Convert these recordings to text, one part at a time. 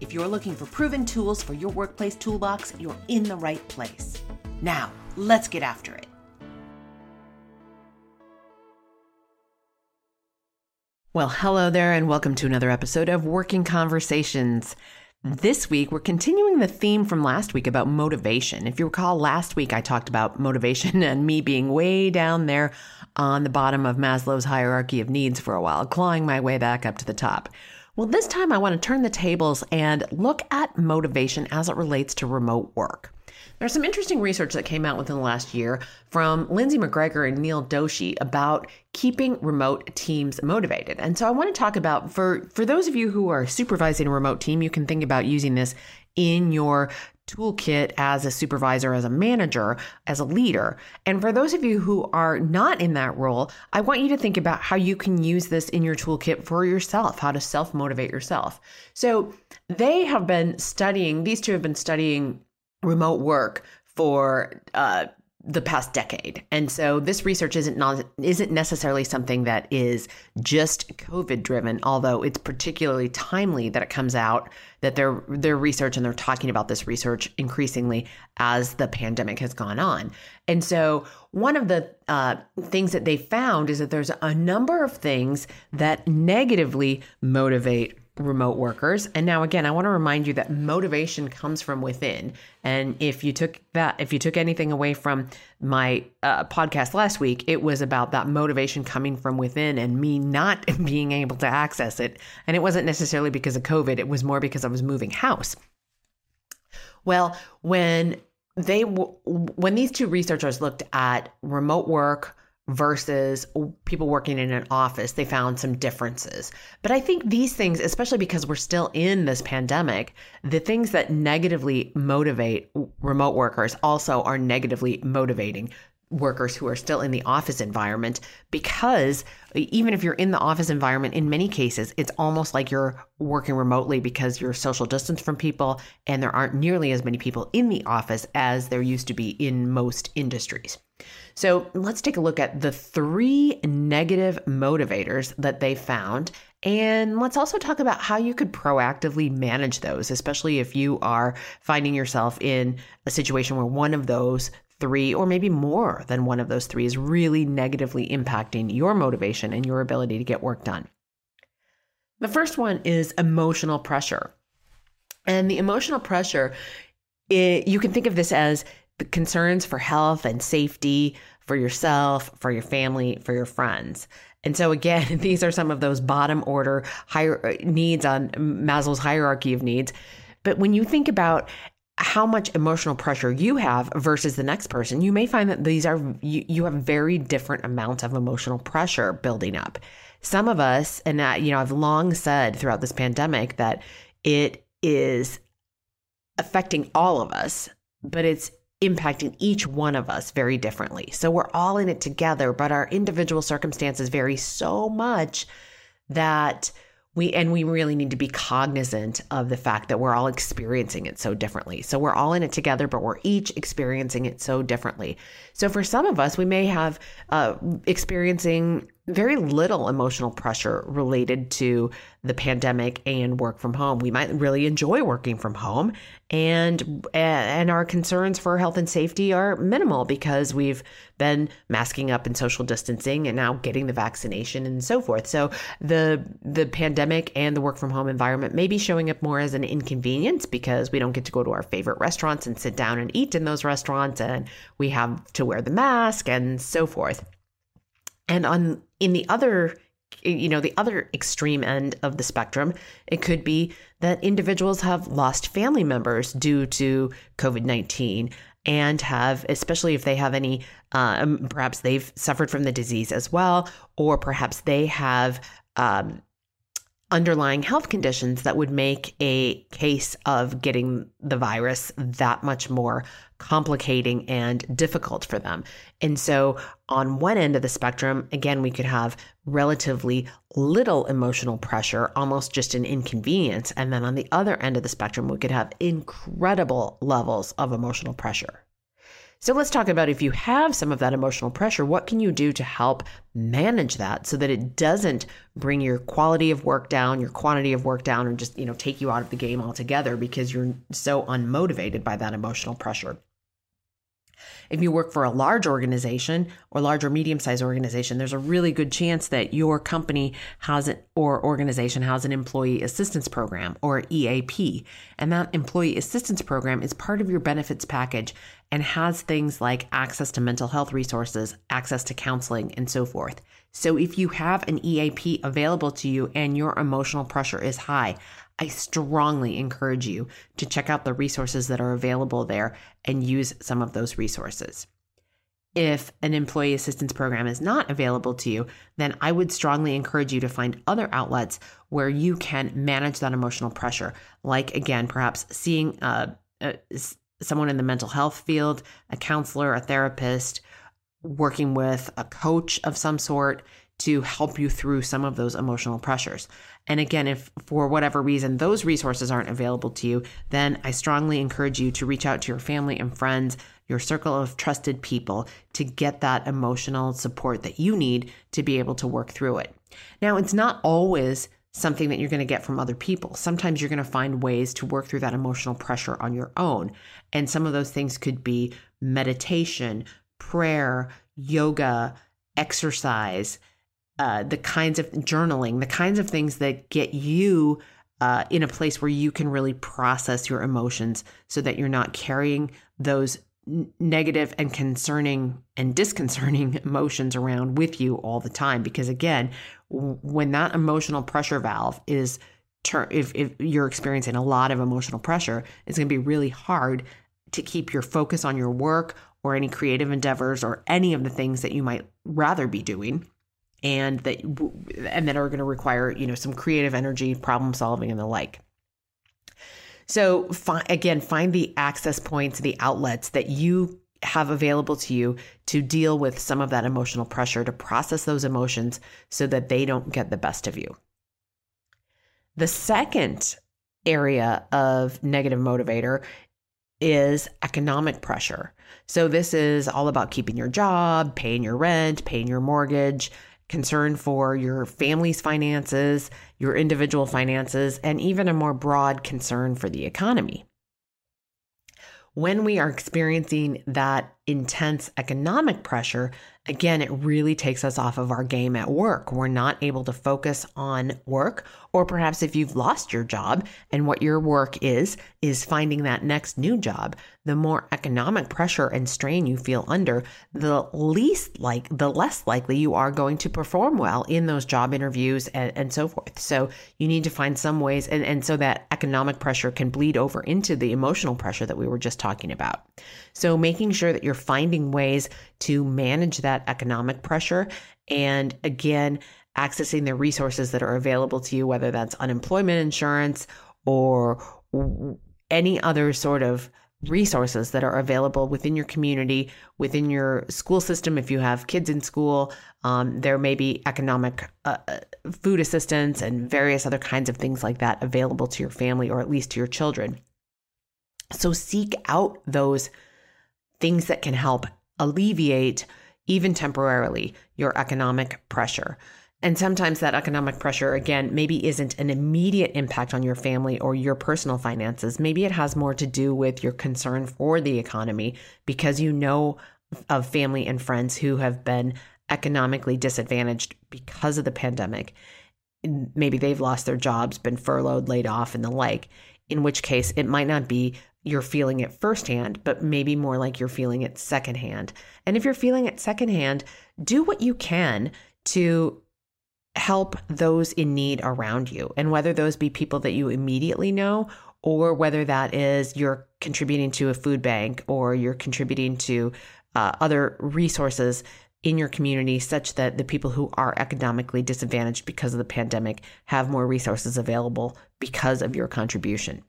If you're looking for proven tools for your workplace toolbox, you're in the right place. Now, let's get after it. Well, hello there, and welcome to another episode of Working Conversations. This week, we're continuing the theme from last week about motivation. If you recall, last week I talked about motivation and me being way down there on the bottom of Maslow's hierarchy of needs for a while, clawing my way back up to the top. Well, this time I want to turn the tables and look at motivation as it relates to remote work. There's some interesting research that came out within the last year from Lindsay McGregor and Neel Doshi about keeping remote teams motivated. And so I want to talk about for for those of you who are supervising a remote team, you can think about using this in your toolkit as a supervisor, as a manager, as a leader. And for those of you who are not in that role, I want you to think about how you can use this in your toolkit for yourself, how to self motivate yourself. So they have been studying, these two have been studying remote work for uh, the past decade. And so this research isn't not, isn't necessarily something that is just COVID driven, although it's particularly timely that it comes out that their their research and they're talking about this research increasingly as the pandemic has gone on. And so one of the uh, things that they found is that there's a number of things that negatively motivate remote workers. And now again, I want to remind you that motivation comes from within. And if you took that if you took anything away from my uh, podcast last week, it was about that motivation coming from within and me not being able to access it. And it wasn't necessarily because of COVID, it was more because I was moving house. Well, when they when these two researchers looked at remote work versus people working in an office, they found some differences. But I think these things, especially because we're still in this pandemic, the things that negatively motivate remote workers also are negatively motivating workers who are still in the office environment because even if you're in the office environment in many cases it's almost like you're working remotely because you're social distance from people and there aren't nearly as many people in the office as there used to be in most industries so let's take a look at the three negative motivators that they found. And let's also talk about how you could proactively manage those, especially if you are finding yourself in a situation where one of those three, or maybe more than one of those three, is really negatively impacting your motivation and your ability to get work done. The first one is emotional pressure. And the emotional pressure, it, you can think of this as the concerns for health and safety for yourself, for your family, for your friends. And so again, these are some of those bottom order higher uh, needs on Maslow's hierarchy of needs. But when you think about how much emotional pressure you have versus the next person, you may find that these are you, you have very different amounts of emotional pressure building up. Some of us, and that, you know, I've long said throughout this pandemic that it is affecting all of us, but it's impacting each one of us very differently. So we're all in it together, but our individual circumstances vary so much that we and we really need to be cognizant of the fact that we're all experiencing it so differently. So we're all in it together, but we're each experiencing it so differently. So for some of us, we may have uh, experiencing very little emotional pressure related to the pandemic and work from home. We might really enjoy working from home and and our concerns for health and safety are minimal because we've been masking up and social distancing and now getting the vaccination and so forth. So the the pandemic and the work from home environment may be showing up more as an inconvenience because we don't get to go to our favorite restaurants and sit down and eat in those restaurants and we have to wear the mask and so forth. And on in the other you know the other extreme end of the spectrum it could be that individuals have lost family members due to covid-19 and have especially if they have any um, perhaps they've suffered from the disease as well or perhaps they have um, underlying health conditions that would make a case of getting the virus that much more complicating and difficult for them. And so, on one end of the spectrum, again, we could have relatively little emotional pressure, almost just an inconvenience. And then on the other end of the spectrum, we could have incredible levels of emotional pressure. So let's talk about if you have some of that emotional pressure, what can you do to help manage that so that it doesn't bring your quality of work down, your quantity of work down, or just, you know, take you out of the game altogether because you're so unmotivated by that emotional pressure. If you work for a large organization or large or medium sized organization, there's a really good chance that your company has an, or organization has an employee assistance program or EAP. And that employee assistance program is part of your benefits package and has things like access to mental health resources, access to counseling, and so forth. So if you have an EAP available to you and your emotional pressure is high, I strongly encourage you to check out the resources that are available there and use some of those resources. If an employee assistance program is not available to you, then I would strongly encourage you to find other outlets where you can manage that emotional pressure. Like, again, perhaps seeing uh, uh, someone in the mental health field, a counselor, a therapist, working with a coach of some sort to help you through some of those emotional pressures. And again, if for whatever reason those resources aren't available to you, then I strongly encourage you to reach out to your family and friends, your circle of trusted people to get that emotional support that you need to be able to work through it. Now, it's not always something that you're going to get from other people. Sometimes you're going to find ways to work through that emotional pressure on your own. And some of those things could be meditation, prayer, yoga, exercise, uh, the kinds of journaling, the kinds of things that get you uh, in a place where you can really process your emotions so that you're not carrying those negative and concerning and disconcerting emotions around with you all the time. Because again, when that emotional pressure valve is if, if you're experiencing a lot of emotional pressure, it's going to be really hard to keep your focus on your work or any creative endeavors or any of the things that you might rather be doing and that and that are going to require you know some creative energy problem solving and the like so fi- again find the access points the outlets that you have available to you to deal with some of that emotional pressure to process those emotions so that they don't get the best of you the second area of negative motivator is economic pressure. So, this is all about keeping your job, paying your rent, paying your mortgage, concern for your family's finances, your individual finances, and even a more broad concern for the economy. When we are experiencing that intense economic pressure, again, it really takes us off of our game at work. We're not able to focus on work, or perhaps if you've lost your job and what your work is, is finding that next new job, the more economic pressure and strain you feel under, the least like, the less likely you are going to perform well in those job interviews and, and so forth. So you need to find some ways, and, and so that economic pressure can bleed over into the emotional pressure that we were just talking about. So making sure that you're finding ways to manage that economic pressure. And again, accessing the resources that are available to you, whether that's unemployment insurance or any other sort of resources that are available within your community, within your school system. If you have kids in school, um, there may be economic uh, uh food assistance and various other kinds of things like that available to your family or at least to your children. So seek out those things that can help alleviate, even temporarily, your economic pressure. And sometimes that economic pressure, again, maybe isn't an immediate impact on your family or your personal finances. Maybe it has more to do with your concern for the economy because you know of family and friends who have been economically disadvantaged because of the pandemic. Maybe they've lost their jobs, been furloughed, laid off, and the like, in which case it might not be you're feeling it firsthand, but maybe more like you're feeling it secondhand. And if you're feeling it secondhand, do what you can to help those in need around you. And whether those be people that you immediately know, or whether that is you're contributing to a food bank or you're contributing to uh, other resources in your community such that the people who are economically disadvantaged because of the pandemic have more resources available because of your contribution.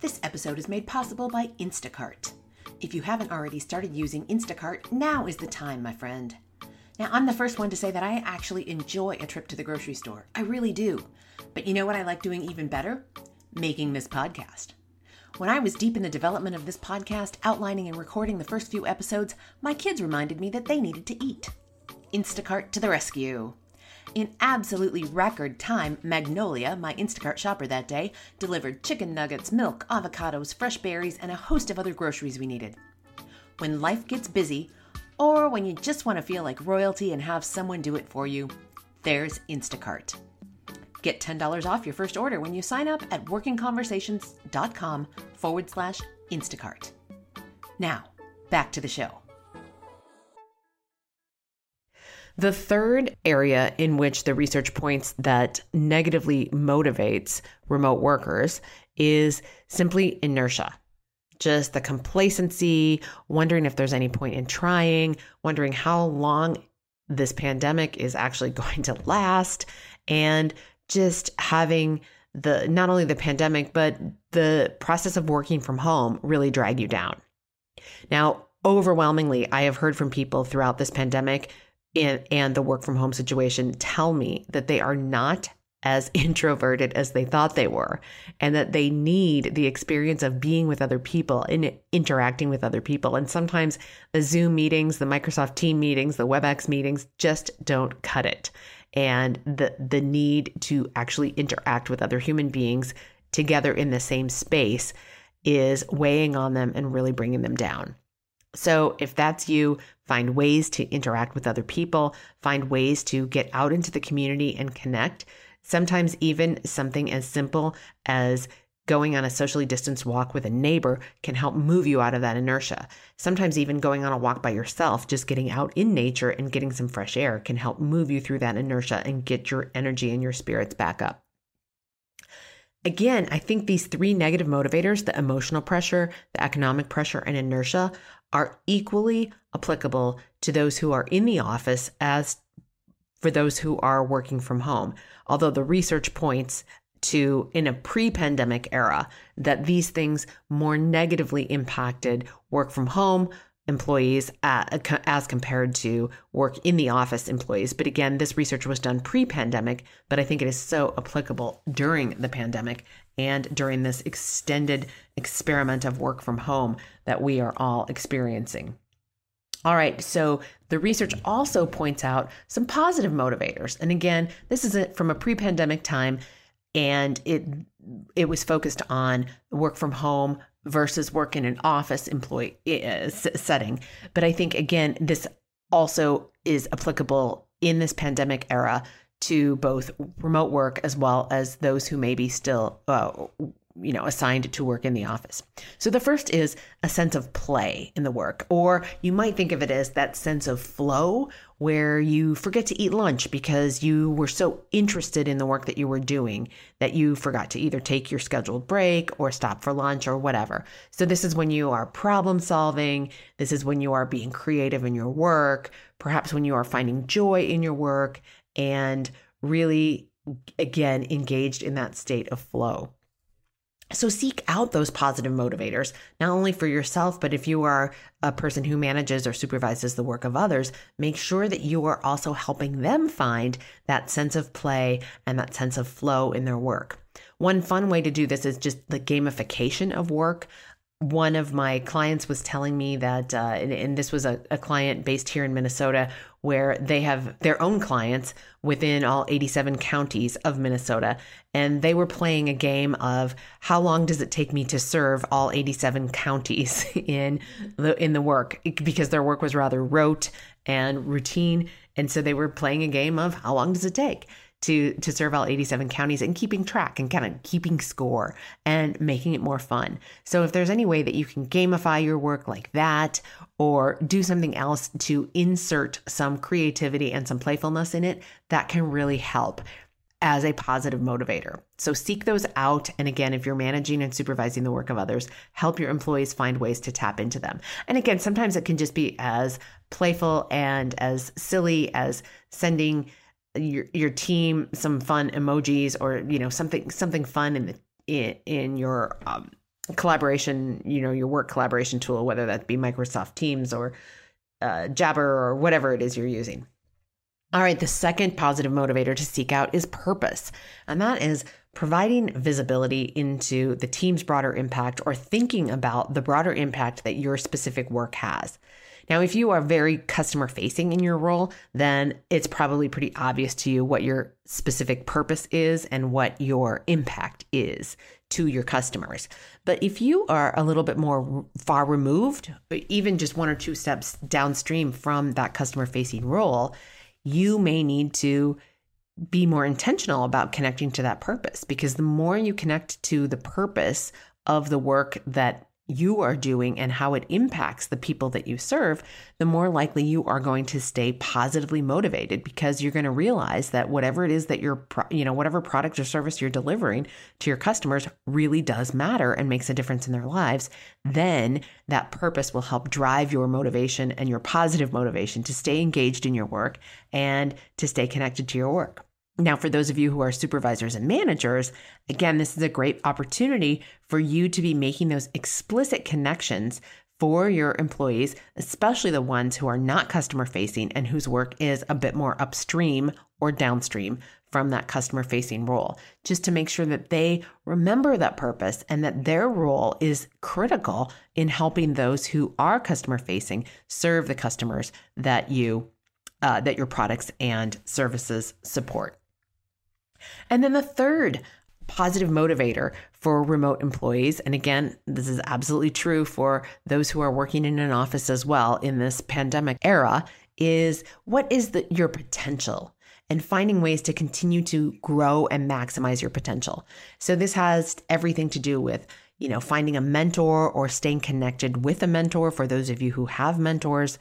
This episode is made possible by Instacart. If you haven't already started using Instacart, now is the time, my friend. Now, I'm the first one to say that I actually enjoy a trip to the grocery store. I really do. But you know what I like doing even better? Making this podcast. When I was deep in the development of this podcast, outlining and recording the first few episodes, my kids reminded me that they needed to eat. Instacart to the rescue. In absolutely record time, Magnolia, my Instacart shopper that day, delivered chicken nuggets, milk, avocados, fresh berries, and a host of other groceries we needed. When life gets busy, or when you just want to feel like royalty and have someone do it for you, there's Instacart. Get $10 off your first order when you sign up at workingconversations.com forward slash Instacart. Now, back to the show. The third area in which the research points that negatively motivates remote workers is simply inertia. Just the complacency, wondering if there's any point in trying, wondering how long this pandemic is actually going to last, and just having the not only the pandemic, but the process of working from home really drag you down. Now, overwhelmingly, I have heard from people throughout this pandemic and, and the work from home situation tell me that they are not as introverted as they thought they were, and that they need the experience of being with other people and interacting with other people. And sometimes the Zoom meetings, the Microsoft Team meetings, the WebEx meetings just don't cut it. And the the need to actually interact with other human beings together in the same space is weighing on them and really bringing them down. So, if that's you, find ways to interact with other people, find ways to get out into the community and connect. Sometimes, even something as simple as going on a socially distanced walk with a neighbor can help move you out of that inertia. Sometimes, even going on a walk by yourself, just getting out in nature and getting some fresh air can help move you through that inertia and get your energy and your spirits back up. Again, I think these three negative motivators the emotional pressure, the economic pressure, and inertia are equally applicable to those who are in the office as for those who are working from home. Although the research points to in a pre-pandemic era that these things more negatively impacted work from home employees uh, as compared to work in the office employees. But again, this research was done pre pandemic, but I think it is so applicable during the pandemic and during this extended experiment of work from home that we are all experiencing. All right, so the research also points out some positive motivators. And again, this is from a pre pandemic time and it it was focused on work from home versus work in an office employee uh, setting. But I think again, this also is applicable in this pandemic era to both remote work as well as those who may be still uh, you know assigned to work in the office. So the first is a sense of play in the work or you might think of it as that sense of flow where you forget to eat lunch because you were so interested in the work that you were doing that you forgot to either take your scheduled break or stop for lunch or whatever. So this is when you are problem solving. This is when you are being creative in your work. Perhaps when you are finding joy in your work and really again engaged in that state of flow so seek out those positive motivators, not only for yourself, but if you are a person who manages or supervises the work of others, make sure that you are also helping them find that sense of play and that sense of flow in their work. One fun way to do this is just the gamification of work one of my clients was telling me that, uh, and, and, this was a, a, client based here in Minnesota, where they have their own clients within all 87 counties of Minnesota. And they were playing a game of how long does it take me to serve all 87 counties in the, in the work because their work was rather rote and routine. And so they were playing a game of how long does it take? To to serve all 87 counties and keeping track and kind of keeping score and making it more fun. So if there's any way that you can gamify your work like that or do something else to insert some creativity and some playfulness in it, that can really help. as a positive motivator. So seek those out. And again, if you're managing and supervising the work of others, help your employees find ways to tap into them. And again, sometimes it can just be as playful and as silly as sending your your team some fun emojis or you know something something fun in the in, in your um, collaboration you know your work collaboration tool whether that be microsoft teams or uh, jabber or whatever it is you're using all right, the second positive motivator to seek out is purpose, and that is providing visibility into the team's broader impact or thinking about the broader impact that your specific work has. Now, if you are very customer facing in your role, then it's probably pretty obvious to you what your specific purpose is and what your impact is to your customers. But if you are a little bit more far removed, even just one or two steps downstream from that customer facing role, you may need to be more intentional about connecting to that purpose because the more you connect to the purpose of the work that you are doing and how it impacts the people that you serve, the more likely you are going to stay positively motivated because you're going to realize that whatever it is that you're, you know, whatever product or service you're delivering to your customers really does matter and makes a difference in their lives. Then that purpose will help drive your motivation and your positive motivation to stay engaged in your work and to stay connected to your work. Now, for those of you who are supervisors and managers, again, this is a great opportunity for you to be making those explicit connections for your employees, especially the ones who are not customer facing and whose work is a bit more upstream or downstream from that customer facing role, just to make sure that they remember that purpose and that their role is critical in helping those who are customer facing serve the customers that you uh, that your products and services support. And then the third positive motivator for remote employees, and again, this is absolutely true for those who are working in an office as well in this pandemic era, is what is the, your potential? and finding ways to continue to grow and maximize your potential. So this has everything to do with, you know, finding a mentor or staying connected with a mentor for those of you who have mentors,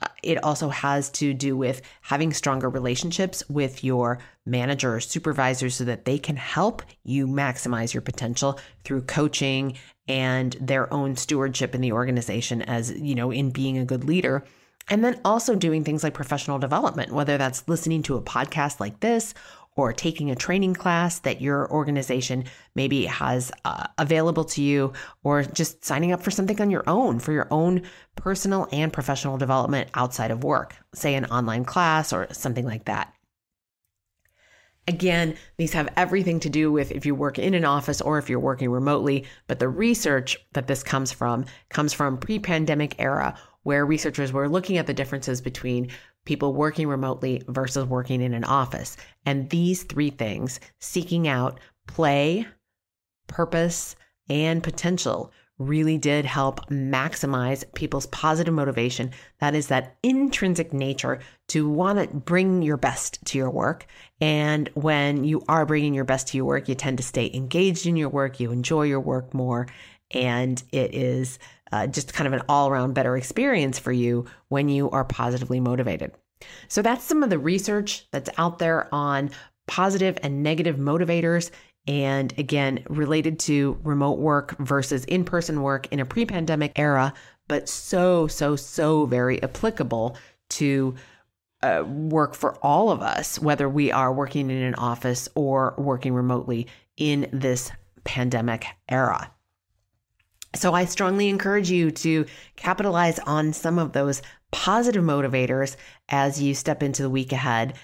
uh, it also has to do with having stronger relationships with your manager or supervisor so that they can help you maximize your potential through coaching and their own stewardship in the organization as, you know, in being a good leader. And then also doing things like professional development, whether that's listening to a podcast like this or taking a training class that your organization maybe has uh, available to you, or just signing up for something on your own for your own personal and professional development outside of work, say an online class or something like that. Again, these have everything to do with if you work in an office or if you're working remotely, but the research that this comes from comes from pre-pandemic era where researchers were looking at the differences between people working remotely versus working in an office. And these three things seeking out play, purpose, and potential really did help maximize people's positive motivation. That is that intrinsic nature to want to bring your best to your work. And when you are bringing your best to your work, you tend to stay engaged in your work, you enjoy your work more, and it is uh, just kind of an all around better experience for you when you are positively motivated. So that's some of the research that's out there on positive and negative motivators. And again, related to remote work versus in person work in a pre pandemic era, but so, so, so very applicable to uh, work for all of us, whether we are working in an office or working remotely in this pandemic era. So I strongly encourage you to capitalize on some of those positive motivators as you step into the week ahead.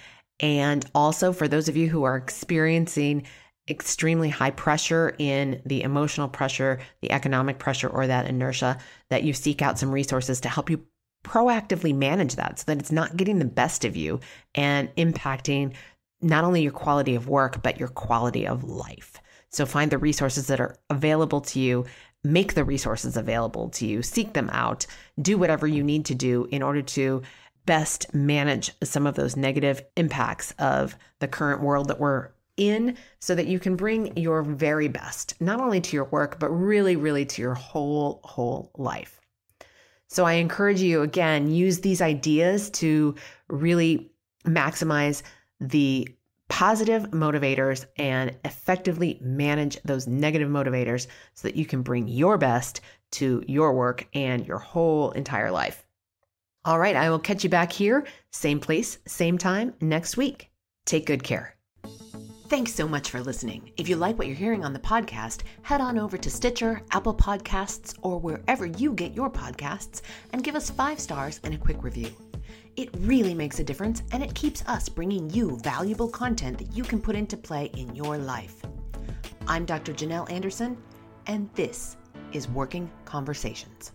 And also for those of you who are experiencing extremely high pressure in the emotional pressure, the economic pressure, or that inertia, that you seek out some resources to help you proactively manage that so that it's not getting the best of you and impacting not only your quality of work, but your quality of life. So find the resources that are available to you make the resources available to you, seek them out, do whatever you need to do in order to best manage some of those negative impacts of the current world that we're in so that you can bring your very best, not only to your work, but really, really to your whole, whole life. So I encourage you again, use these ideas to really maximize the positive motivators and effectively manage those negative motivators so that you can bring your best to your work and your whole entire life. All right, I will catch you back here, same place, same time next week. Take good care. Thanks so much for listening. If you like what you're hearing on the podcast, head on over to Stitcher, Apple Podcasts, or wherever you get your podcasts and give us five stars and a quick review. It really makes a difference and it keeps us bringing you valuable content that you can put into play in your life. I'm Dr. Janel Anderson, and this is Working Conversations.